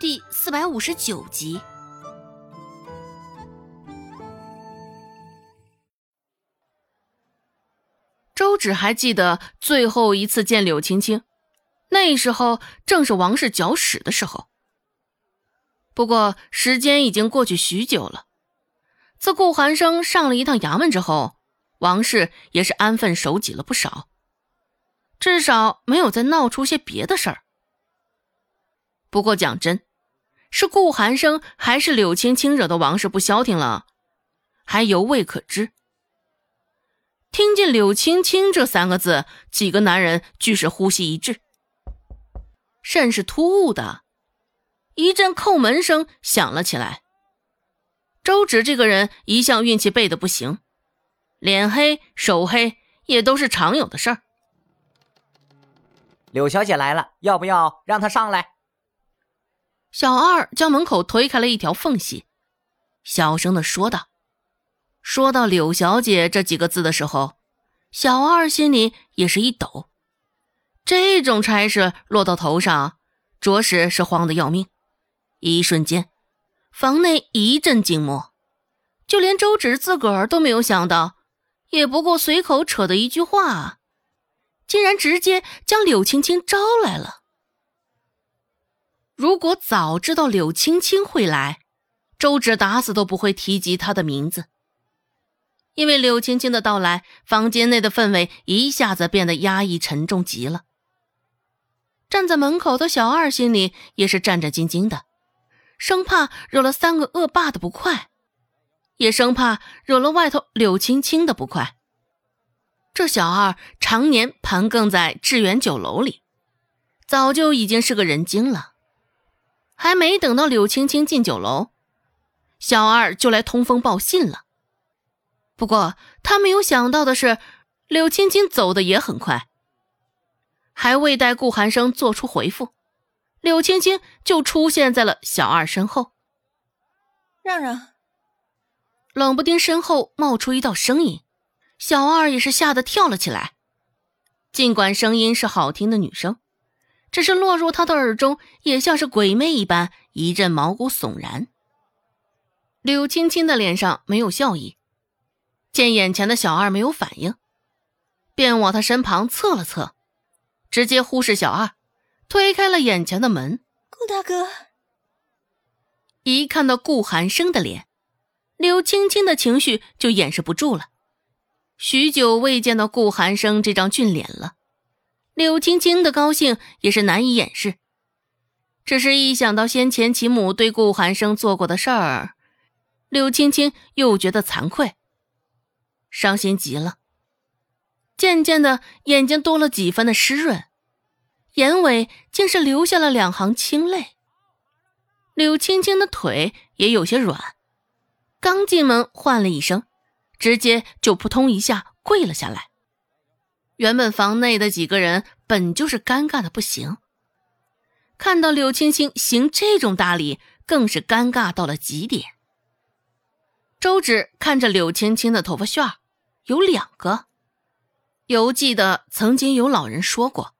第四百五十九集。周芷还记得最后一次见柳青青，那时候正是王氏搅屎的时候。不过时间已经过去许久了。自顾寒生上了一趟衙门之后，王氏也是安分守己了不少，至少没有再闹出些别的事儿。不过讲真，是顾寒生还是柳青青惹得王氏不消停了，还犹未可知。听见“柳青青”这三个字，几个男人俱是呼吸一滞，甚是突兀的。一阵叩门声响了起来。周芷这个人一向运气背的不行，脸黑手黑也都是常有的事儿。柳小姐来了，要不要让她上来？小二将门口推开了一条缝隙，小声的说道。说到“柳小姐”这几个字的时候，小二心里也是一抖。这种差事落到头上，着实是慌得要命。一瞬间，房内一阵静默，就连周芷自个儿都没有想到，也不过随口扯的一句话，竟然直接将柳青青招来了。如果早知道柳青青会来，周芷打死都不会提及她的名字。因为柳青青的到来，房间内的氛围一下子变得压抑沉重极了。站在门口的小二心里也是战战兢兢的。生怕惹了三个恶霸的不快，也生怕惹了外头柳青青的不快。这小二常年盘亘在致远酒楼里，早就已经是个人精了。还没等到柳青青进酒楼，小二就来通风报信了。不过他没有想到的是，柳青青走的也很快，还未待顾寒生做出回复。柳青青就出现在了小二身后。让让！冷不丁身后冒出一道声音，小二也是吓得跳了起来。尽管声音是好听的女声，只是落入他的耳中，也像是鬼魅一般，一阵毛骨悚然。柳青青的脸上没有笑意，见眼前的小二没有反应，便往他身旁侧了侧，直接忽视小二。推开了眼前的门，顾大哥。一看到顾寒生的脸，柳青青的情绪就掩饰不住了。许久未见到顾寒生这张俊脸了，柳青青的高兴也是难以掩饰。只是一想到先前其母对顾寒生做过的事儿，柳青青又觉得惭愧，伤心极了。渐渐的，眼睛多了几分的湿润。眼尾竟是流下了两行清泪。柳青青的腿也有些软，刚进门唤了一声，直接就扑通一下跪了下来。原本房内的几个人本就是尴尬的不行，看到柳青青行这种大礼，更是尴尬到了极点。周芷看着柳青青的头发旋儿，有两个，犹记得曾经有老人说过。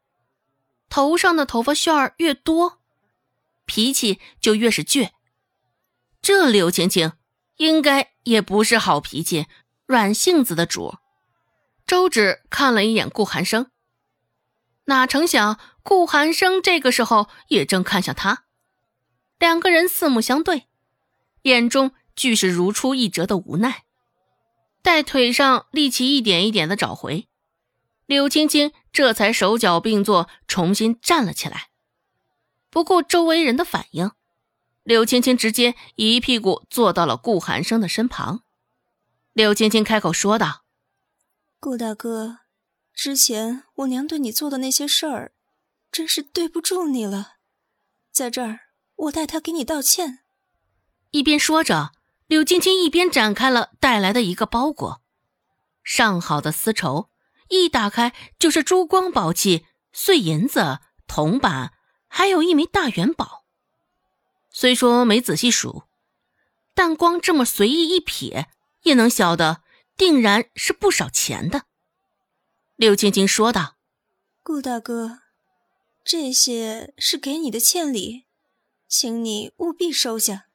头上的头发旋儿越多，脾气就越是倔。这柳青青应该也不是好脾气、软性子的主儿。周芷看了一眼顾寒生，哪成想顾寒生这个时候也正看向他，两个人四目相对，眼中俱是如出一辙的无奈。待腿上力气一点一点的找回。柳青青这才手脚并作，重新站了起来，不顾周围人的反应，柳青青直接一屁股坐到了顾寒生的身旁。柳青青开口说道：“顾大哥，之前我娘对你做的那些事儿，真是对不住你了，在这儿我代她给你道歉。”一边说着，柳青青一边展开了带来的一个包裹，上好的丝绸。一打开就是珠光宝气、碎银子、铜板，还有一枚大元宝。虽说没仔细数，但光这么随意一瞥，也能晓得定然是不少钱的。柳青青说道：“顾大哥，这些是给你的欠礼，请你务必收下。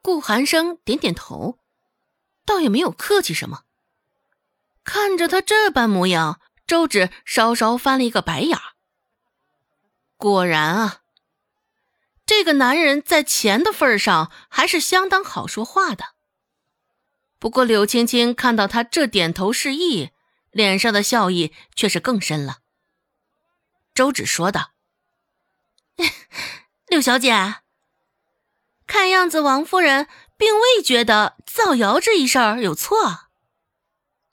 顾寒生点点头，倒也没有客气什么。看着他这般模样，周芷稍稍翻了一个白眼儿。果然啊，这个男人在钱的份上还是相当好说话的。不过柳青青看到他这点头示意，脸上的笑意却是更深了。周芷说道：“ 柳小姐，看样子王夫人并未觉得造谣这一事儿有错。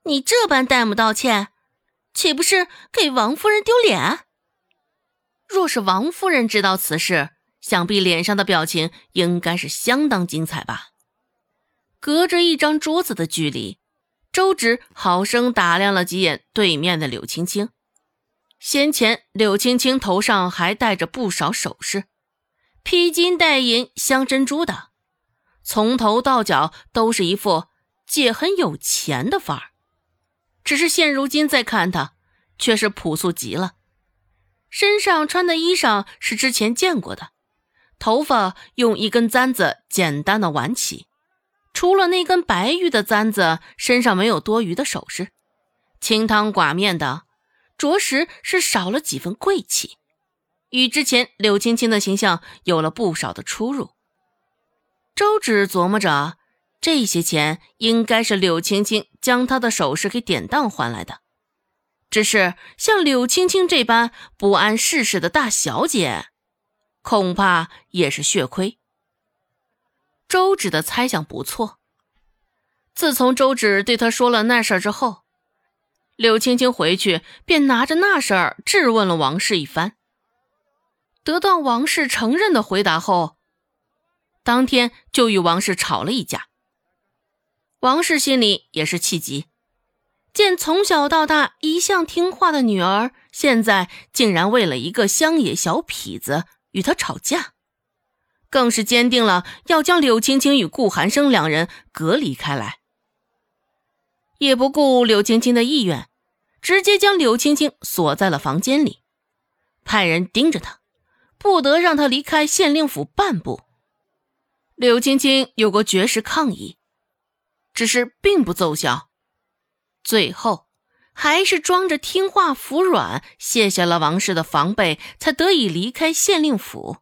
你这般代母道歉，岂不是给王夫人丢脸？”若是王夫人知道此事，想必脸上的表情应该是相当精彩吧。隔着一张桌子的距离，周芷好生打量了几眼对面的柳青青。先前柳青青头上还戴着不少首饰，披金戴银镶珍珠的，从头到脚都是一副姐很有钱的范儿。只是现如今再看她，却是朴素极了。身上穿的衣裳是之前见过的，头发用一根簪子简单的挽起，除了那根白玉的簪子，身上没有多余的首饰，清汤寡面的，着实是少了几分贵气，与之前柳青青的形象有了不少的出入。周芷琢磨着，这些钱应该是柳青青将她的首饰给典当换来的。只是像柳青青这般不谙世事的大小姐，恐怕也是血亏。周芷的猜想不错。自从周芷对他说了那事儿之后，柳青青回去便拿着那事儿质问了王氏一番。得到王氏承认的回答后，当天就与王氏吵了一架。王氏心里也是气急。见从小到大一向听话的女儿，现在竟然为了一个乡野小痞子与他吵架，更是坚定了要将柳青青与顾寒生两人隔离开来，也不顾柳青青的意愿，直接将柳青青锁在了房间里，派人盯着他，不得让他离开县令府半步。柳青青有过绝食抗议，只是并不奏效。最后，还是装着听话服软，卸下了王氏的防备，才得以离开县令府。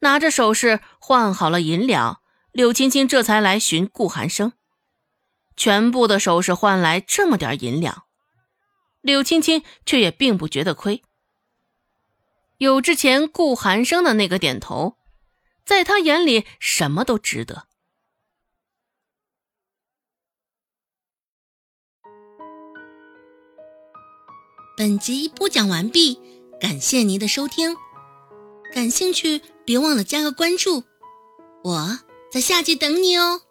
拿着首饰换好了银两，柳青青这才来寻顾寒生。全部的首饰换来这么点银两，柳青青却也并不觉得亏。有之前顾寒生的那个点头，在他眼里什么都值得。本集播讲完毕，感谢您的收听。感兴趣，别忘了加个关注，我在下集等你哦。